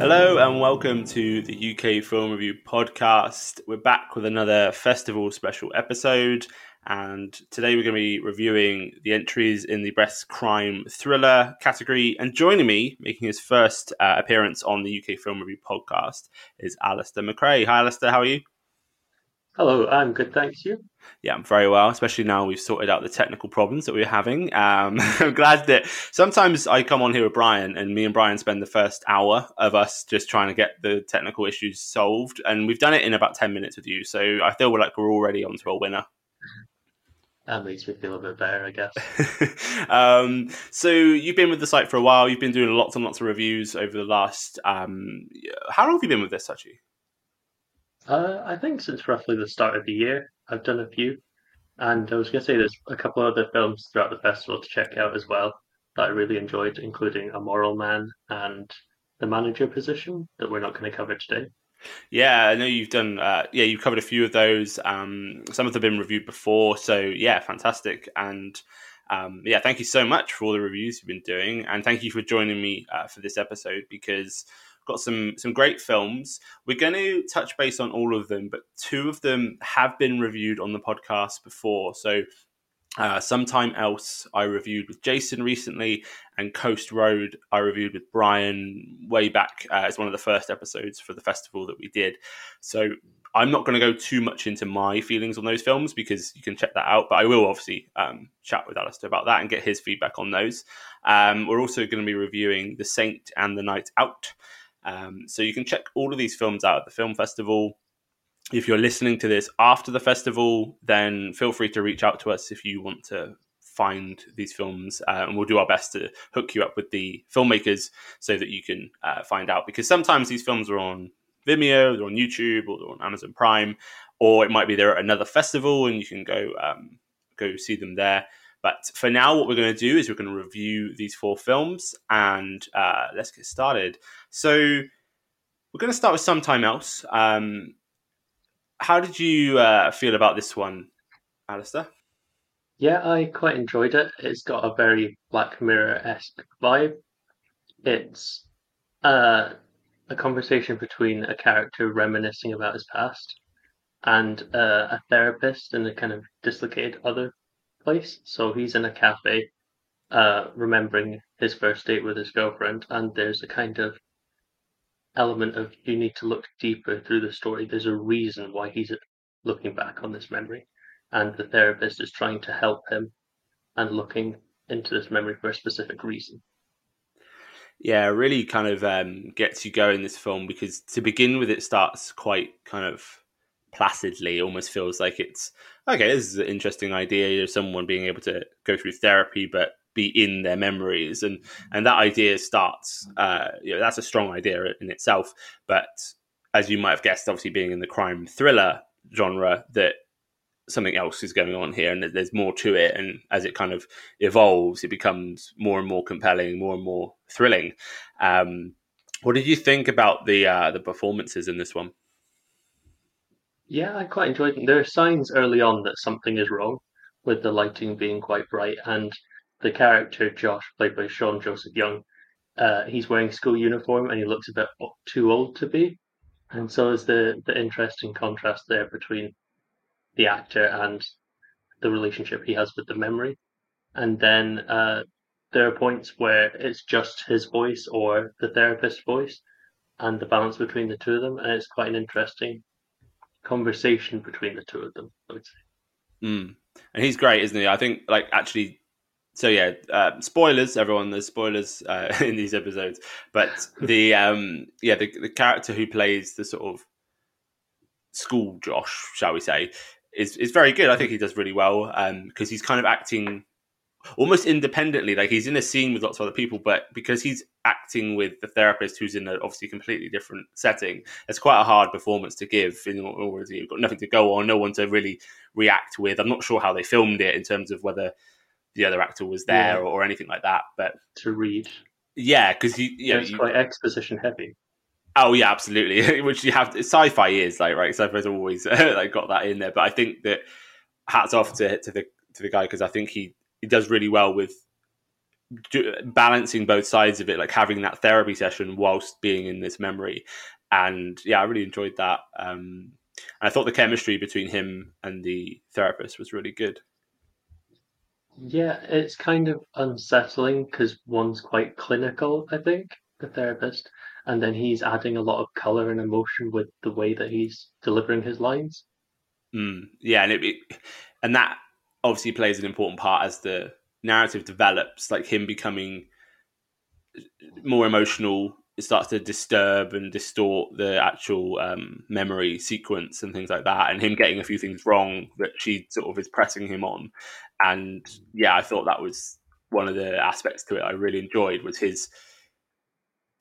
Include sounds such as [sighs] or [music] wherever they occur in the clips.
Hello and welcome to the UK Film Review Podcast. We're back with another festival special episode, and today we're going to be reviewing the entries in the Best Crime Thriller category. And joining me, making his first uh, appearance on the UK Film Review Podcast, is Alasdair Macrae. Hi, Alasdair, how are you? Hello, I'm good, thanks. You? Yeah, I'm very well, especially now we've sorted out the technical problems that we are having. Um, [laughs] I'm glad that sometimes I come on here with Brian, and me and Brian spend the first hour of us just trying to get the technical issues solved. And we've done it in about 10 minutes with you. So I feel like we're already onto a winner. That makes me feel a bit better, I guess. [laughs] um, so you've been with the site for a while. You've been doing lots and lots of reviews over the last. Um, how long have you been with this, actually? Uh, I think since roughly the start of the year, I've done a few. And I was going to say there's a couple of other films throughout the festival to check out as well that I really enjoyed, including A Moral Man and The Manager Position that we're not going to cover today. Yeah, I know you've done. Uh, yeah, you've covered a few of those. Um, some of them have been reviewed before, so yeah, fantastic. And um, yeah, thank you so much for all the reviews you've been doing, and thank you for joining me uh, for this episode because got some some great films. We're going to touch base on all of them, but two of them have been reviewed on the podcast before. So, uh, sometime else I reviewed with Jason recently, and Coast Road I reviewed with Brian way back uh, as one of the first episodes for the festival that we did. So. I'm not going to go too much into my feelings on those films because you can check that out. But I will obviously um, chat with Alasdair about that and get his feedback on those. Um, we're also going to be reviewing The Saint and The Night Out. Um, so you can check all of these films out at the film festival. If you're listening to this after the festival, then feel free to reach out to us if you want to find these films, uh, and we'll do our best to hook you up with the filmmakers so that you can uh, find out. Because sometimes these films are on Vimeo, they're on YouTube, or they're on Amazon Prime, or it might be they're at another festival and you can go um, go see them there. But for now, what we're going to do is we're going to review these four films and uh, let's get started. So we're going to start with Sometime Else. Um, how did you uh, feel about this one, Alasdair? Yeah, I quite enjoyed it. It's got a very Black Mirror esque vibe. It's uh, a conversation between a character reminiscing about his past and uh, a therapist and a kind of dislocated other place. So he's in a cafe, uh, remembering his first date with his girlfriend, and there's a kind of element of you need to look deeper through the story. There's a reason why he's looking back on this memory, and the therapist is trying to help him and looking into this memory for a specific reason. Yeah, really kind of um, gets you going this film because to begin with, it starts quite kind of placidly. Almost feels like it's okay. This is an interesting idea of someone being able to go through therapy, but be in their memories, and and that idea starts. Uh, you know, that's a strong idea in itself, but as you might have guessed, obviously being in the crime thriller genre, that something else is going on here and there's more to it and as it kind of evolves it becomes more and more compelling more and more thrilling um, what did you think about the uh, the performances in this one Yeah, I quite enjoyed them. There are signs early on that something is wrong, with the lighting being quite bright, and the character Josh, played by Sean Joseph Young, uh, he's wearing school uniform and he looks a bit too old to be. And so is the the interesting contrast there between the actor and the relationship he has with the memory. And then uh, there are points where it's just his voice or the therapist's voice, and the balance between the two of them, and it's quite an interesting conversation between the two of them. I would say. Mm. And he's great, isn't he? I think, like, actually, so yeah, uh, spoilers, everyone. There's spoilers uh, [laughs] in these episodes, but [laughs] the um, yeah, the, the character who plays the sort of school Josh, shall we say, is is very good. I think he does really well because um, he's kind of acting almost independently. Like he's in a scene with lots of other people, but because he's acting with the therapist who's in a obviously completely different setting, it's quite a hard performance to give. In order you've got nothing to go on, no one to really react with. I'm not sure how they filmed it in terms of whether the other actor was there yeah. or, or, anything like that. But to read, yeah, because you, yeah, it's quite exposition heavy. Oh yeah, absolutely. [laughs] Which you have sci-fi is like right. Sci-fi's always [laughs] like got that in there. But I think that hats off to to the to the guy because I think he he does really well with balancing both sides of it, like having that therapy session whilst being in this memory. And yeah, I really enjoyed that. Um, I thought the chemistry between him and the therapist was really good. Yeah, it's kind of unsettling because one's quite clinical, I think, the therapist, and then he's adding a lot of color and emotion with the way that he's delivering his lines. Mm, yeah, and it, it, and that obviously plays an important part as the narrative develops, like him becoming more emotional. It starts to disturb and distort the actual um, memory sequence and things like that, and him getting a few things wrong that she sort of is pressing him on. And yeah, I thought that was one of the aspects to it I really enjoyed was his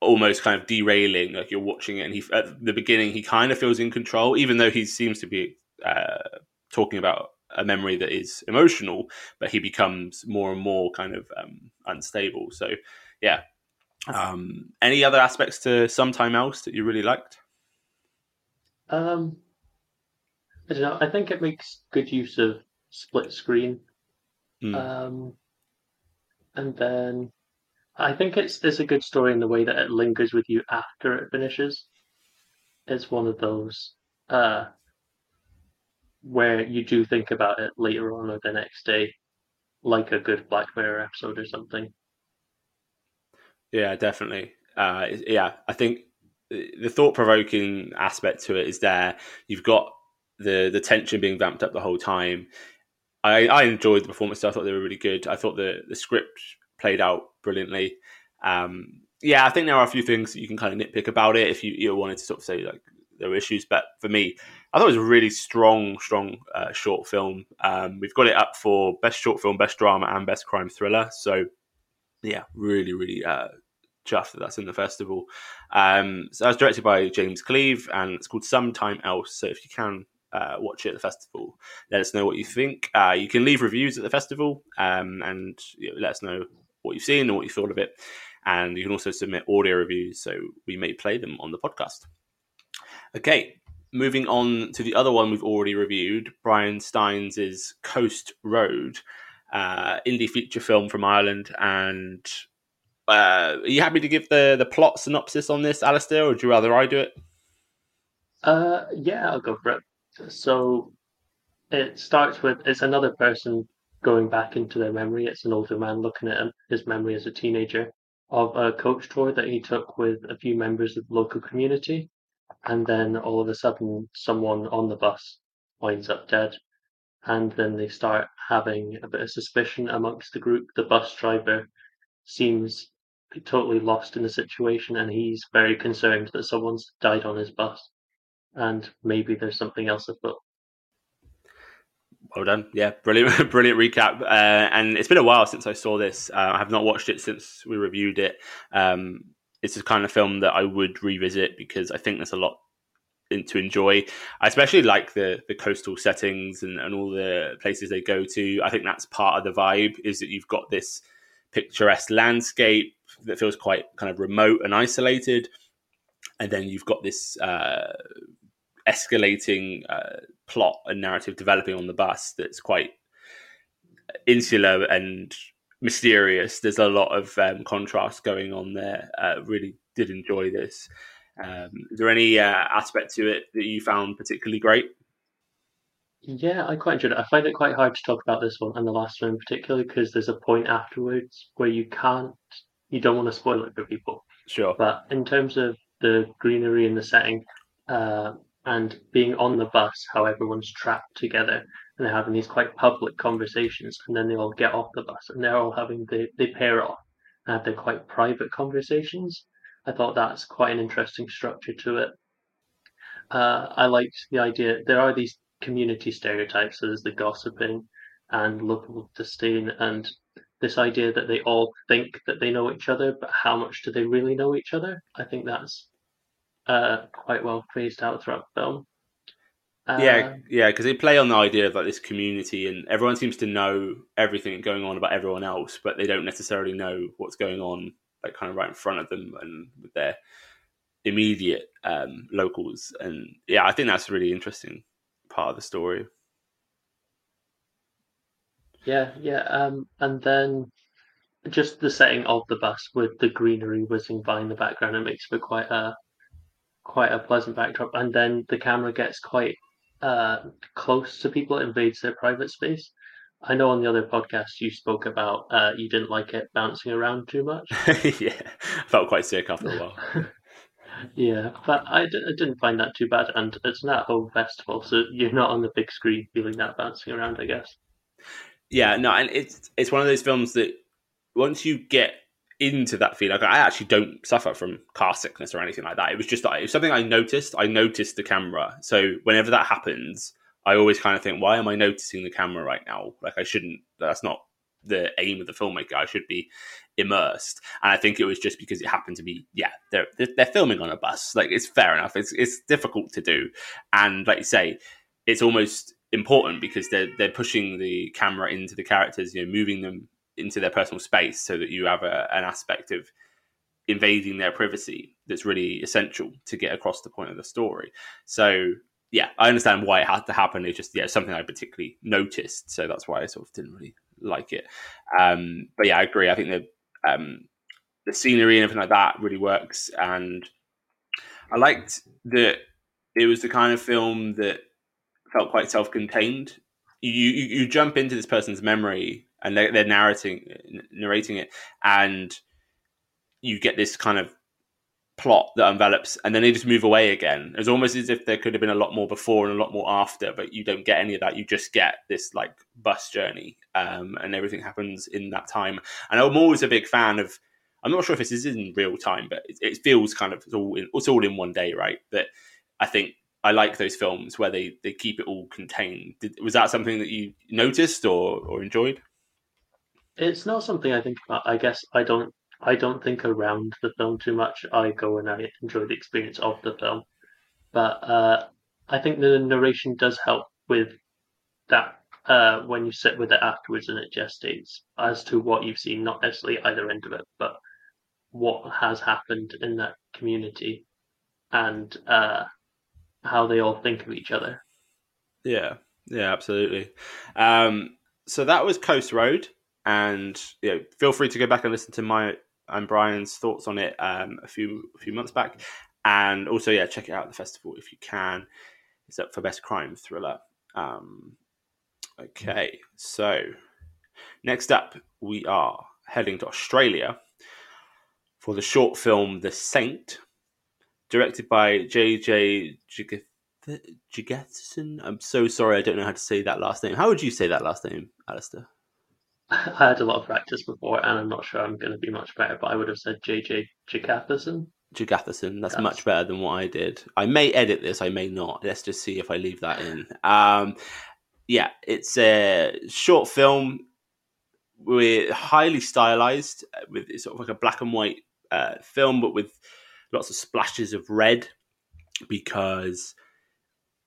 almost kind of derailing. Like you're watching it, and he at the beginning he kind of feels in control, even though he seems to be uh, talking about a memory that is emotional, but he becomes more and more kind of um, unstable. So, yeah. Um, any other aspects to Sometime Else that you really liked? Um, I don't know. I think it makes good use of split screen. Mm. Um, and then I think it's it's a good story in the way that it lingers with you after it finishes. It's one of those uh, where you do think about it later on or the next day, like a good Black Mirror episode or something. Yeah, definitely. Uh, yeah, I think the thought provoking aspect to it is there. You've got the the tension being vamped up the whole time. I, I enjoyed the performance. I thought they were really good. I thought the the script played out brilliantly. Um, yeah, I think there are a few things you can kind of nitpick about it if you, you wanted to sort of say like there were issues. But for me, I thought it was a really strong, strong uh, short film. Um, we've got it up for best short film, best drama, and best crime thriller. So, yeah, really, really uh, chuffed that that's in the festival. Um, so, that was directed by James Cleave, and it's called Sometime Else. So, if you can uh, watch it at the festival, let us know what you think. Uh, you can leave reviews at the festival, um, and you know, let us know what you've seen and what you thought of it. And you can also submit audio reviews, so we may play them on the podcast. Okay, moving on to the other one we've already reviewed, Brian Stein's Coast Road, uh, indie feature film from Ireland. And uh, are you happy to give the, the plot synopsis on this, Alasdair, or would you rather I do it? Uh, yeah, I'll go for it. So it starts with it's another person going back into their memory. It's an older man looking at his memory as a teenager of a coach tour that he took with a few members of the local community and then all of a sudden someone on the bus winds up dead and then they start having a bit of suspicion amongst the group the bus driver seems totally lost in the situation and he's very concerned that someone's died on his bus and maybe there's something else afoot Well Well done. Yeah, brilliant, [laughs] brilliant recap. Uh, and it's been a while since I saw this. Uh, I have not watched it since we reviewed it. Um, it's the kind of film that I would revisit because I think there's a lot in, to enjoy. I especially like the the coastal settings and, and all the places they go to. I think that's part of the vibe is that you've got this picturesque landscape that feels quite kind of remote and isolated, and then you've got this uh, escalating uh, plot and narrative developing on the bus that's quite insular and mysterious. There's a lot of um, contrast going on there. Uh, really did enjoy this. Um, is there any uh, aspect to it that you found particularly great? Yeah, I quite enjoyed it. I find it quite hard to talk about this one and the last one in particular because there's a point afterwards where you can't, you don't want to spoil it for people. Sure. But in terms of the greenery and the setting, uh, and being on the bus, how everyone's trapped together and they're having these quite public conversations, and then they all get off the bus and they're all having they they pair off and have their quite private conversations. I thought that's quite an interesting structure to it. Uh, I liked the idea. There are these community stereotypes. So there's the gossiping and local disdain, and this idea that they all think that they know each other, but how much do they really know each other? I think that's uh, quite well phased out throughout the film. Uh, yeah, yeah, because they play on the idea of like this community, and everyone seems to know everything going on about everyone else, but they don't necessarily know what's going on, like kind of right in front of them and with their immediate um, locals. And yeah, I think that's a really interesting part of the story. Yeah, yeah, um, and then just the setting of the bus with the greenery whizzing by in the background, it makes for quite a quite a pleasant backdrop, and then the camera gets quite uh, close to people, invades their private space. I know on the other podcast you spoke about uh, you didn't like it bouncing around too much. [laughs] yeah, I felt quite sick after a while. [laughs] yeah, but I d- I didn't find that too bad, and it's not a home festival, so you're not on the big screen feeling that bouncing around, I guess. Yeah, no, and it's it's one of those films that once you get into that feeling. Like I actually don't suffer from car sickness or anything like that. It was just it was something I noticed. I noticed the camera. So whenever that happens, I always kind of think, why am I noticing the camera right now? Like I shouldn't. That's not the aim of the filmmaker. I should be immersed. And I think it was just because it happened to be, yeah, they're they're filming on a bus. Like it's fair enough. It's it's difficult to do, and like you say, it's almost important because they're they're pushing the camera into the characters, you know, moving them into their personal space so that you have a, an aspect of invading their privacy that's really essential to get across the point of the story. So yeah, I understand why it had to happen. It's just yeah, something I particularly noticed, so that's why I sort of didn't really like it. Um, but yeah, I agree. I think the um, the scenery and everything like that really works, and I liked that it was the kind of film that felt quite self-contained. You, you you jump into this person's memory and they're, they're narrating narrating it, and you get this kind of plot that envelops, and then they just move away again. It's almost as if there could have been a lot more before and a lot more after, but you don't get any of that. You just get this like bus journey, um, and everything happens in that time. And I'm always a big fan of. I'm not sure if this is in real time, but it, it feels kind of it's all in, it's all in one day, right? But I think I like those films where they they keep it all contained. Did, was that something that you noticed or or enjoyed? It's not something I think about. I guess I don't I don't think around the film too much. I go and I enjoy the experience of the film. But uh, I think the narration does help with that uh, when you sit with it afterwards and it gestates as to what you've seen, not necessarily either end of it, but what has happened in that community and uh, how they all think of each other. Yeah, yeah, absolutely. Um, so that was Coast Road and you know, feel free to go back and listen to my and Brian's thoughts on it um, a few a few months back, and also yeah, check it out at the festival if you can. It's up for best crime thriller. Um, okay, so next up we are heading to Australia for the short film The Saint, directed by J.J. Jigatson. I'm so sorry, I don't know how to say that last name. How would you say that last name, Alasdair? I had a lot of practice before, and I'm not sure I'm going to be much better, but I would have said JJ Jigatherson. Jigatherson, that's much better than what I did. I may edit this, I may not. Let's just see if I leave that in. Um, yeah, it's a short film. We're highly stylized uh, with it's sort of like a black and white uh, film, but with lots of splashes of red because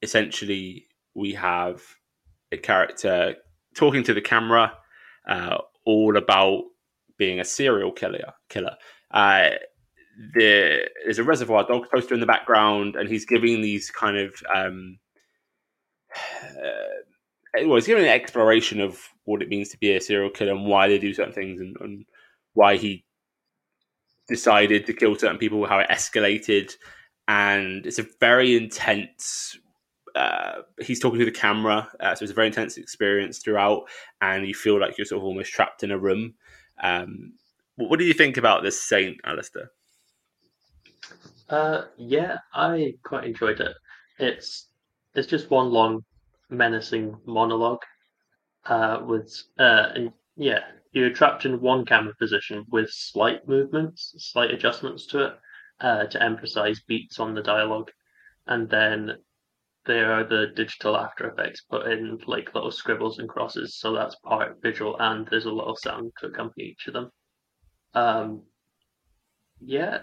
essentially we have a character talking to the camera, uh, all about being a serial killer. Killer. Uh, the, there's a Reservoir Dogs poster in the background, and he's giving these kind of um, uh, [sighs] well, he's giving an exploration of what it means to be a serial killer and why they do certain things and, and why he decided to kill certain people, how it escalated, and it's a very intense. Uh, he's talking to the camera, uh, so it's a very intense experience throughout, and you feel like you're sort of almost trapped in a room. Um, what do you think about this Saint, Alasdair? Uh, yeah, I quite enjoyed it. It's it's just one long menacing monologue uh, with uh, and yeah, you're trapped in one camera position with slight movements, slight adjustments to it uh, to emphasize beats on the dialogue, and then there are the digital after effects put in like little scribbles and crosses, so that's part visual and there's a little sound to accompany each of them. Um, yeah,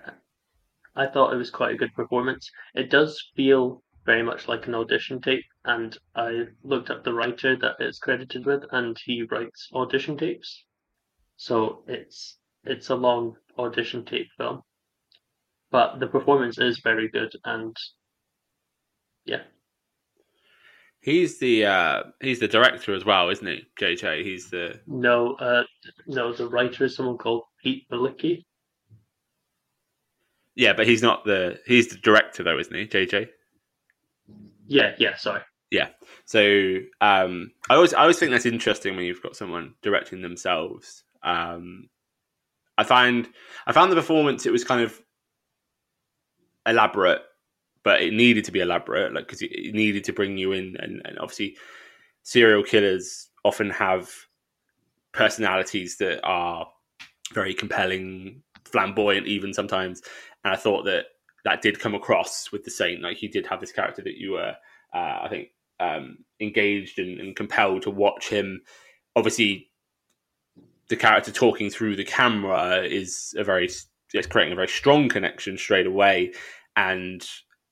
I thought it was quite a good performance. It does feel very much like an audition tape, and I looked up the writer that it's credited with, and he writes audition tapes. So it's it's a long audition tape film, but the performance is very good, and yeah. He's the uh, he's the director as well, isn't he? JJ. He's the no, uh, no. The writer is someone called Pete Malicki. Yeah, but he's not the he's the director though, isn't he? JJ. Yeah, yeah, sorry. Yeah. So um, I always I always think that's interesting when you've got someone directing themselves. Um, I find I found the performance it was kind of elaborate, but it needed to be elaborate, like because it needed to bring you in, and, and obviously serial killers often have personalities that are very compelling, flamboyant, even sometimes. And I thought that that did come across with the Saint. Like he did have this character that you were, uh, I think, um, engaged and, and, compelled to watch him. Obviously, the character talking through the camera is a very, it's creating a very strong connection straight away, and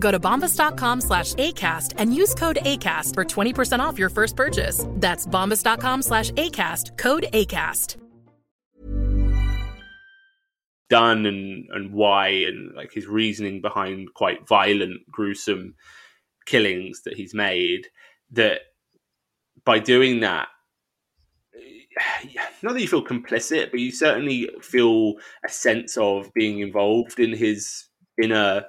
Go to bombas.com slash ACAST and use code ACAST for 20% off your first purchase. That's bombas.com slash ACAST, code ACAST. Done and, and why, and like his reasoning behind quite violent, gruesome killings that he's made that by doing that [sighs] not that you feel complicit but you certainly feel a sense of being involved in his inner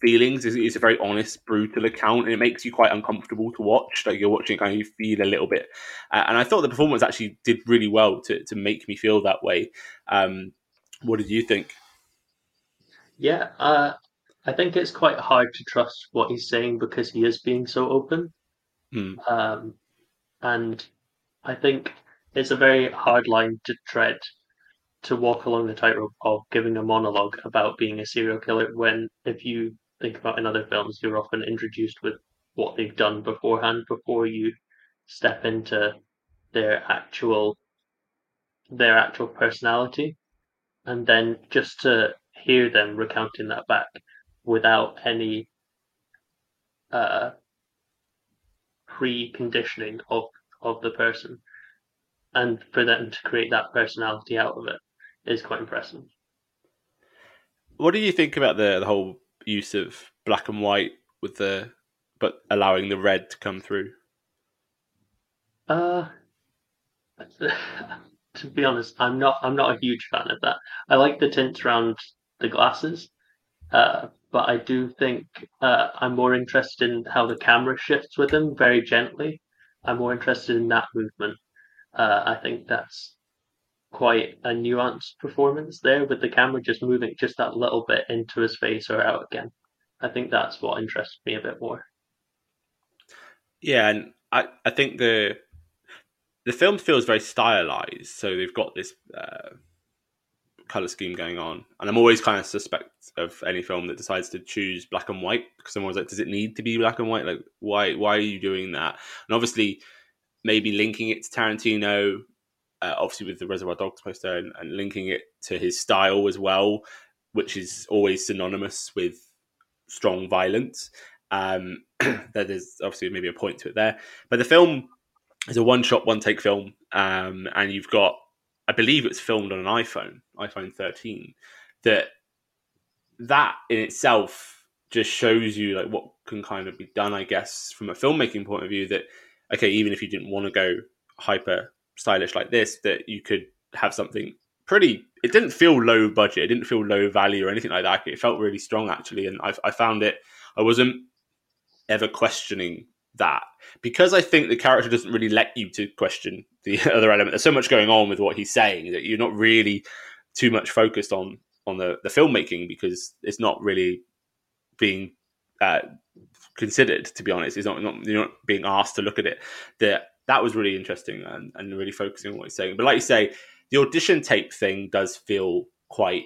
feelings is it's, a very honest brutal account and it makes you quite uncomfortable to watch like you're watching kind of you feel a little bit uh, and i thought the performance actually did really well to, to make me feel that way um, what did you think yeah uh, I think it's quite hard to trust what he's saying because he is being so open. Hmm. Um, and I think it's a very hard line to tread to walk along the tightrope of giving a monologue about being a serial killer when, if you think about in other films, you're often introduced with what they've done beforehand before you step into their actual their actual personality. And then just to hear them recounting that back without any uh, preconditioning of of the person and for them to create that personality out of it is quite impressive. What do you think about the, the whole use of black and white with the but allowing the red to come through? Uh, [laughs] to be honest, I'm not. I'm not a huge fan of that. I like the tints around the glasses, uh, but I do think uh, I'm more interested in how the camera shifts with them very gently. I'm more interested in that movement. Uh, I think that's quite a nuanced performance there with the camera just moving just that little bit into his face or out again. I think that's what interests me a bit more. Yeah, and I, I think the the film feels very stylized. So they've got this uh, color scheme going on, and I'm always kind of suspect of any film that decides to choose black and white because I'm always like, does it need to be black and white? Like, why why are you doing that? And obviously, maybe linking it to Tarantino, uh, obviously with the Reservoir Dogs poster, and, and linking it to his style as well, which is always synonymous with strong violence. Um, [clears throat] that is obviously maybe a point to it there, but the film is a one-shot, one-take film, um, and you've got, I believe it's filmed on an iPhone, iPhone 13. That that in itself just shows you like what can kind of be done, I guess, from a filmmaking point of view. That okay, even if you didn't want to go hyper stylish like this, that you could have something pretty. It didn't feel low budget. It didn't feel low value or anything like that. It felt really strong actually, and I, I found it. I wasn't ever questioning that because I think the character doesn't really let you to question the [laughs] other element. There's so much going on with what he's saying that you're not really too much focused on on the, the filmmaking because it's not really being uh, considered. To be honest, it's not, not you're not being asked to look at it. That that was really interesting and, and really focusing on what he's saying. But like you say, the audition tape thing does feel quite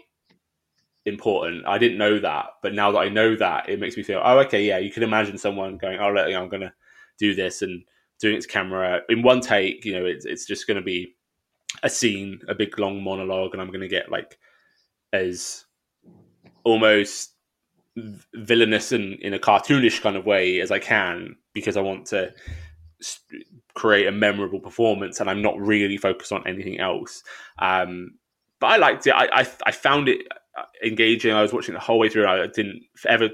important. I didn't know that, but now that I know that, it makes me feel, oh, okay, yeah, you can imagine someone going, oh, know, I'm going to do this and doing it to camera in one take. You know, it's it's just going to be a scene, a big long monologue, and I'm going to get like as almost villainous and in a cartoonish kind of way as I can because I want to create a memorable performance and I'm not really focused on anything else. Um, but I liked it. I, I, I found it uh, engaging. I was watching the whole way through. I didn't ever.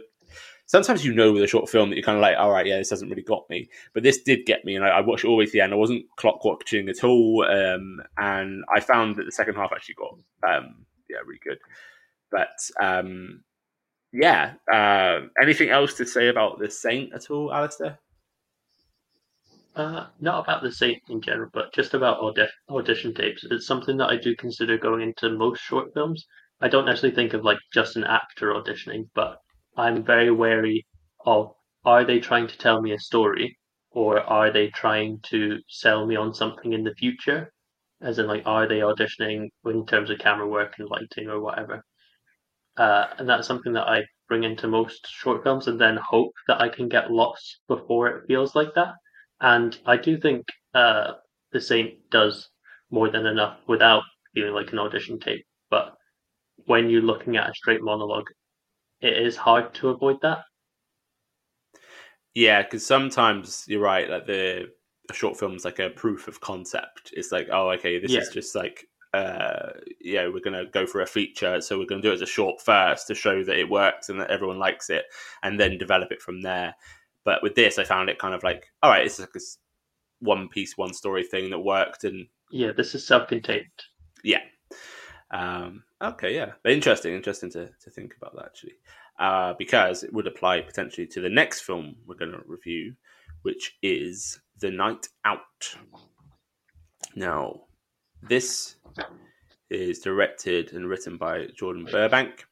Sometimes you know with a short film that you're kind of like, all right, yeah, this hasn't really got me. But this did get me, and I, I watched all the way to the end. I wasn't clock watching at all, um, and I found that the second half actually got, um, yeah, really good. But um, yeah, uh, anything else to say about the Saint at all, Alasdair? Uh, not about the Saint in general, but just about audi- audition tapes. It's something that I do consider going into most short films. I don't necessarily think of like just an actor auditioning, but I'm very wary of are they trying to tell me a story or are they trying to sell me on something in the future? As in, like, are they auditioning in terms of camera work and lighting or whatever? Uh, and that's something that I bring into most short films and then hope that I can get lost before it feels like that. And I do think uh, The Saint does more than enough without feeling like an audition tape. But when you're looking at a straight monologue, it is hard to avoid that. Yeah, because sometimes you're right. Like the short film's like a proof of concept. It's like, oh, okay, this yeah. is just like, uh, yeah, we're gonna go for a feature, so we're gonna do it as a short first to show that it works and that everyone likes it, and then develop it from there. But with this, I found it kind of like, all right, it's like this one piece, one story thing that worked, and yeah, this is self-contained. Yeah. Um, okay, yeah, interesting, interesting to to think about that actually, uh, because it would apply potentially to the next film we're going to review, which is The Night Out. Now, this is directed and written by Jordan Burbank.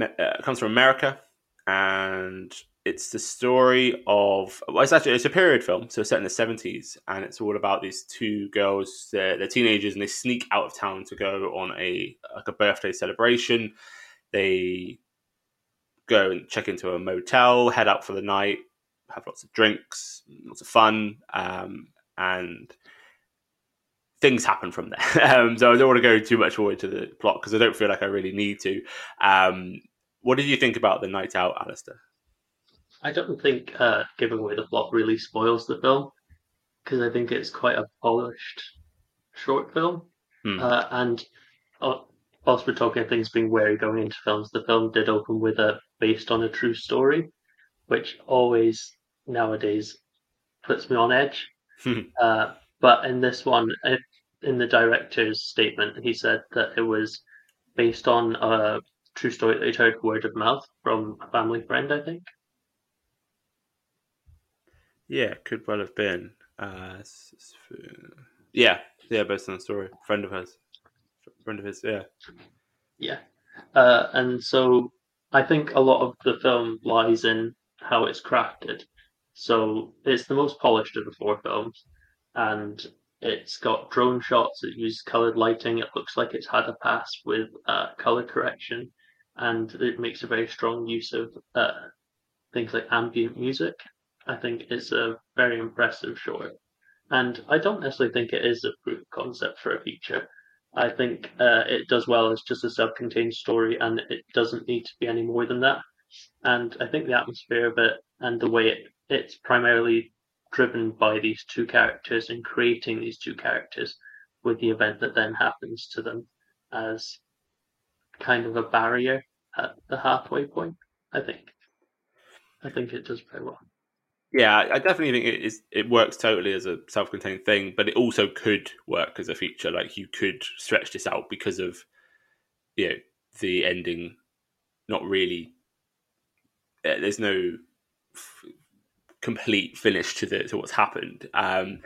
Uh, comes from America, and it's the story of well, it's actually it's a period film, so it's set in the seventies, and it's all about these two girls. They're, they're, teenagers, and they sneak out of town to go on a like a birthday celebration. They go and check into a motel, head out for the night, have lots of drinks, lots of fun, um, and things happen from there. [laughs] um, so I don't want to go too much forward to the plot because I don't feel like I really need to. Um, what did you think about the night out, Alistair? I don't think uh, giving away the plot really spoils the film. because I think it's quite a polished short film. Hmm. Uh, and uh, whilst we're talking things being wary going into films, the film did open with a based on a true story, which always nowadays puts me on edge. uh, but in this one, in the director's statement, he said that it was based on a true story that he'd heard word of mouth from a family friend, I think. Yeah, could well have been. Uh, yeah, yeah, based on the story. Friend of hers. Friend of his, yeah. Yeah. Uh, and so I think a lot of the film lies in how it's crafted. So it's the most polished of the four films, and it's got drone shots that use colored lighting. It looks like it's had a pass with uh, color correction, and it makes a very strong use of uh, things like ambient music. I think it's a very impressive short, and I don't necessarily think it is a proof of concept for a feature. I think uh, it does well as just a self-contained story, and it doesn't need to be any more than that. And I think the atmosphere of it and the way it, it's primarily driven by these two characters and creating these two characters with the event that then happens to them as kind of a barrier at the halfway point. I think. I think it does very well. Yeah, I definitely think it is. It works totally as a self-contained thing, but it also could work as a feature. Like you could stretch this out because of, you know, the ending. Not really. Uh, there's no f- complete finish to the to what's happened. Um,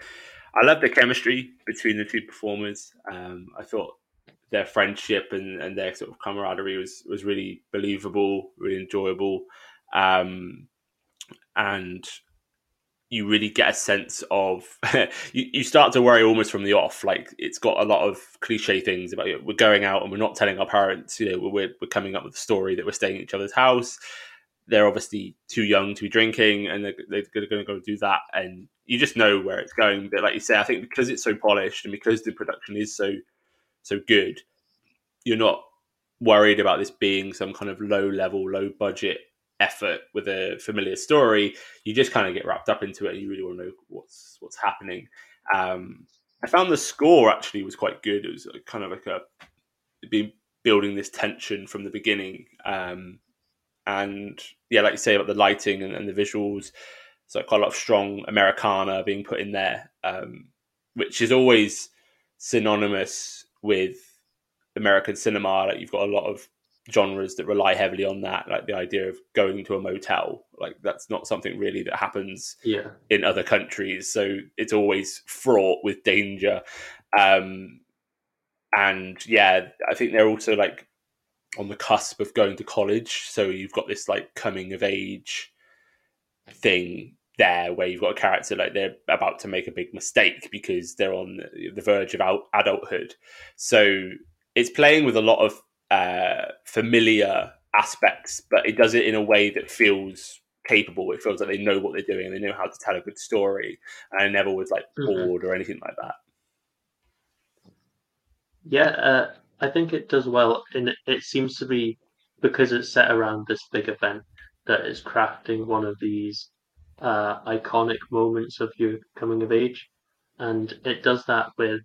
I love the chemistry between the two performers. Um, I thought their friendship and, and their sort of camaraderie was was really believable, really enjoyable, um, and you really get a sense of [laughs] you, you start to worry almost from the off like it's got a lot of cliche things about know, we're going out and we're not telling our parents you know we're, we're coming up with a story that we're staying at each other's house. They're obviously too young to be drinking and they're, they're going to go do that. And you just know where it's going. But like you say i think because it's so polished and because the production is so so good you're not worried about this being some kind of low level low budget effort with a familiar story, you just kind of get wrapped up into it. You really want to know what's what's happening. Um, I found the score actually was quite good. It was kind of like a been building this tension from the beginning. Um, and yeah, like you say about the lighting and, and, the visuals, so quite a lot of strong Americana being put in there, um, which is always synonymous with American cinema. Like you've got a lot of genres that rely heavily on that, like the idea of going to a motel. Like that's not something really that happens yeah. in other countries. So it's always fraught with danger. Um, and yeah, I think they're also like on the cusp of going to college. So you've got this like coming of age thing there where you've got a character like they're about to make a big mistake because they're on the verge of adulthood. So it's playing with a lot of uh, familiar aspects, but it does it in a way that feels capable. It feels like they know what they're doing and they know how to tell a good story. And I never was like mm-hmm. bored mm-hmm. or anything like that. Yeah, uh, I think it does well. And it seems to be because it's set around this big event that is crafting one of these uh, iconic moments of your coming of age. And it does that with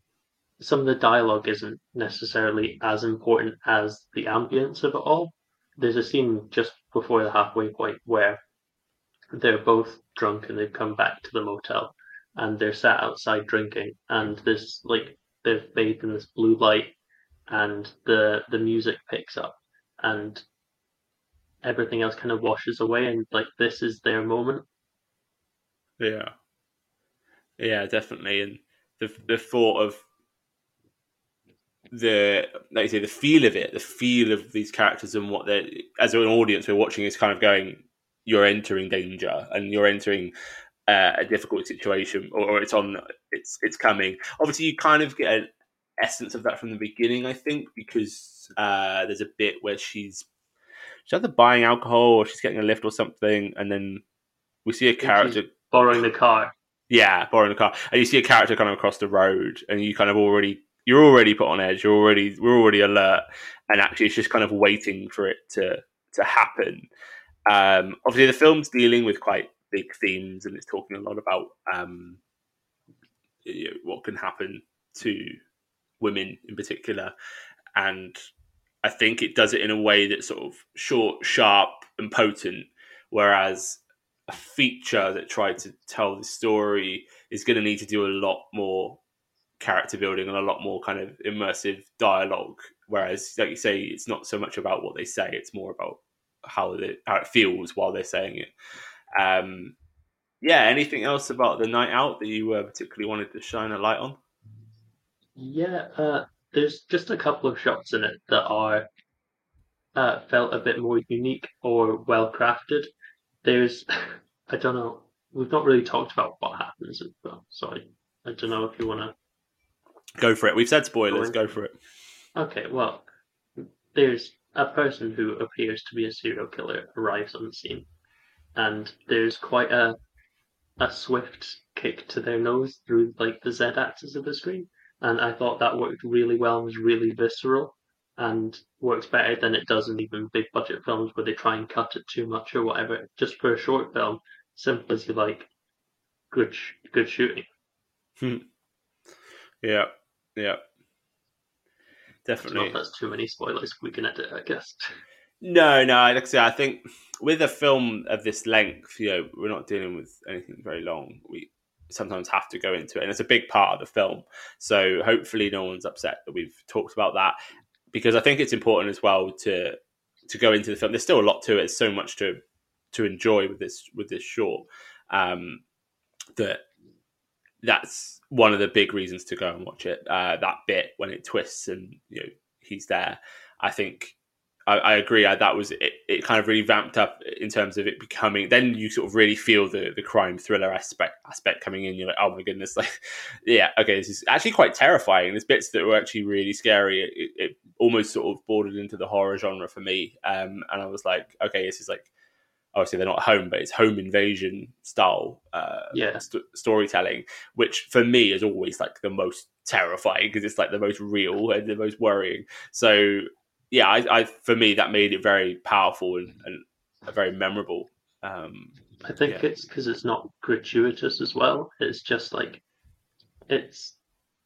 some of the dialogue isn't necessarily as important as the ambience of it all. There's a scene just before the halfway point where they're both drunk and they've come back to the motel and they're sat outside drinking and this like they've bathed in this blue light and the the music picks up and everything else kind of washes away and like this is their moment. Yeah. Yeah, definitely. And the the thought of the like you say the feel of it, the feel of these characters and what they're as an audience we're watching is kind of going, you're entering danger and you're entering uh, a difficult situation or, or, it's on it's it's coming. Obviously, you kind of get an essence of that from the beginning, I think, because uh, there's a bit where she's she's either buying alcohol or she's getting a lift or something, and then we see a character borrowing the car. Yeah, borrowing the car, and you see a character kind of across the road, and you kind of already you're already put on edge. You're already we're already alert, and actually, it's just kind of waiting for it to to happen. Um, obviously, the film's dealing with quite big themes, and it's talking a lot about um, you know, what can happen to women in particular, and I think it does it in a way that's sort of short, sharp, and potent. Whereas a feature that tried to tell the story is going to need to do a lot more character building and a lot more kind of immersive dialogue. Whereas, like you say, it's not so much about what they say; it's more about how it how it feels while they're saying it. Um, yeah. Anything else about the night out that you uh, particularly wanted to shine a light on? Yeah, uh, there's just a couple of shots in it that are uh, felt a bit more unique or well crafted. There's, [laughs] I don't know, we've not really talked about what happens. Well, sorry, I don't know if you want to go for it. We've said spoilers. Go for it. Okay, well, there's a person who appears to be a serial killer arrives on the scene, and there's quite a a swift kick to their nose through like the Z axis of the screen, and I thought that worked really well and was really visceral and works better than it does in even big budget films where they try and cut it too much or whatever. Just for a short film, simple as you like, good sh- good shooting. Hmm. Yeah, yeah, definitely. not that's too many spoilers. We can edit, I guess. No, no. Like I say, I think with a film of this length, you know, we're not dealing with anything very long. We sometimes have to go into it, and it's a big part of the film. So hopefully, no one's upset that we've talked about that because I think it's important as well to to go into the film. There's still a lot to it. There's so much to to enjoy with this with this short um, that that's one of the big reasons to go and watch it. Uh, that bit when it twists and you know he's there. I think I, I agree. I, that was it, it. Kind of really vamped up in terms of it becoming. Then you sort of really feel the the crime thriller aspect aspect coming in. You're like, oh my goodness, [laughs] like yeah, okay, this is actually quite terrifying. There's bits that were actually really scary. It, it almost sort of bordered into the horror genre for me. Um, and I was like, okay, this is like obviously they're not home, but it's home invasion style uh, yeah. st- storytelling, which for me is always like the most terrifying because it's like the most real and the most worrying. So yeah, I, I, for me that made it very powerful and, and very memorable. Um, I think yeah. it's because it's not gratuitous as well. It's just like it's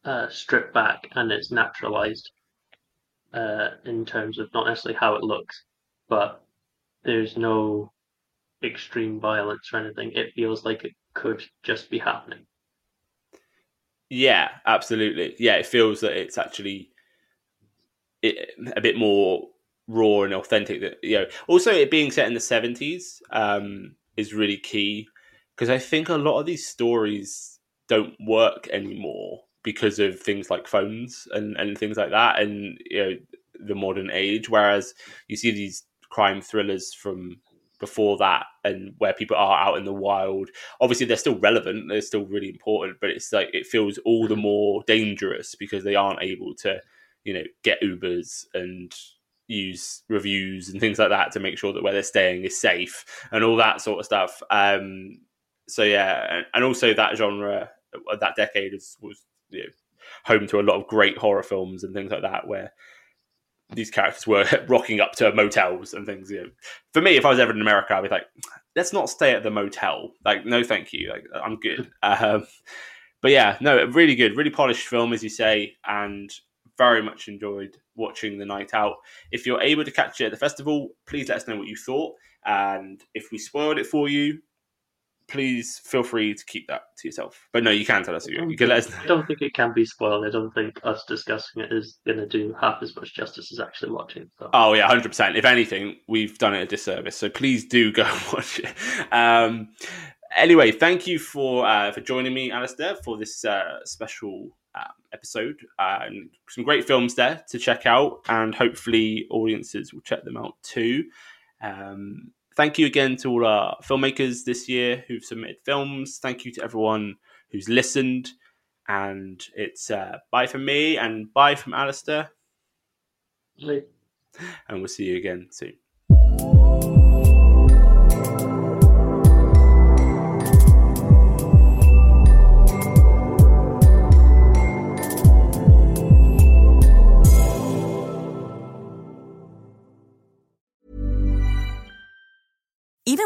uh, stripped back and it's naturalized uh, in terms of not necessarily how it looks, but there's no extreme violence or anything. It feels like it could just be happening. Yeah, absolutely. Yeah, it feels that it's actually it, a bit more raw and authentic. That you know, also it being set in the seventies um, is really key because I think a lot of these stories don't work anymore because of things like phones and, and things like that, and you know the modern age. Whereas you see these crime thrillers from before that and where people are out in the wild obviously they're still relevant they're still really important but it's like it feels all the more dangerous because they aren't able to you know get Ubers and use reviews and things like that to make sure that where they're staying is safe and all that sort of stuff. Um, so yeah, and, also that genre, that decade is, was you know, home to a lot of great horror films and things like that where these characters were [laughs] rocking up to motels and things. You know, for me, if I was ever in America, I'd be like, let's not stay at the motel. Like, no, thank you. Like, I'm good. [laughs] Um, but yeah, no, really good, really polished film, as you say, and very much enjoyed watching the night out. If you're able to catch it at the festival, please let us know what you thought. And if we spoiled it for you, please feel free to keep that to yourself. But no, you can tell us. You, you can let us know. I don't think it can be spoiled. I don't think us discussing it is going to do half as much justice as actually watching. So. Oh yeah, hundred percent. If anything, we've done it a disservice. So please do go [laughs] and watch it. Um, anyway, thank you for uh, for joining me, Alasdair, for this uh, special um, episode. Uh, and some great films there to check out, and hopefully audiences will check them out too. Um, thank you again to all our filmmakers this year who've submitted films. Thank you to everyone who's listened. And it's uh, bye from me and bye from Alasdair. Bye. And we'll see you again soon.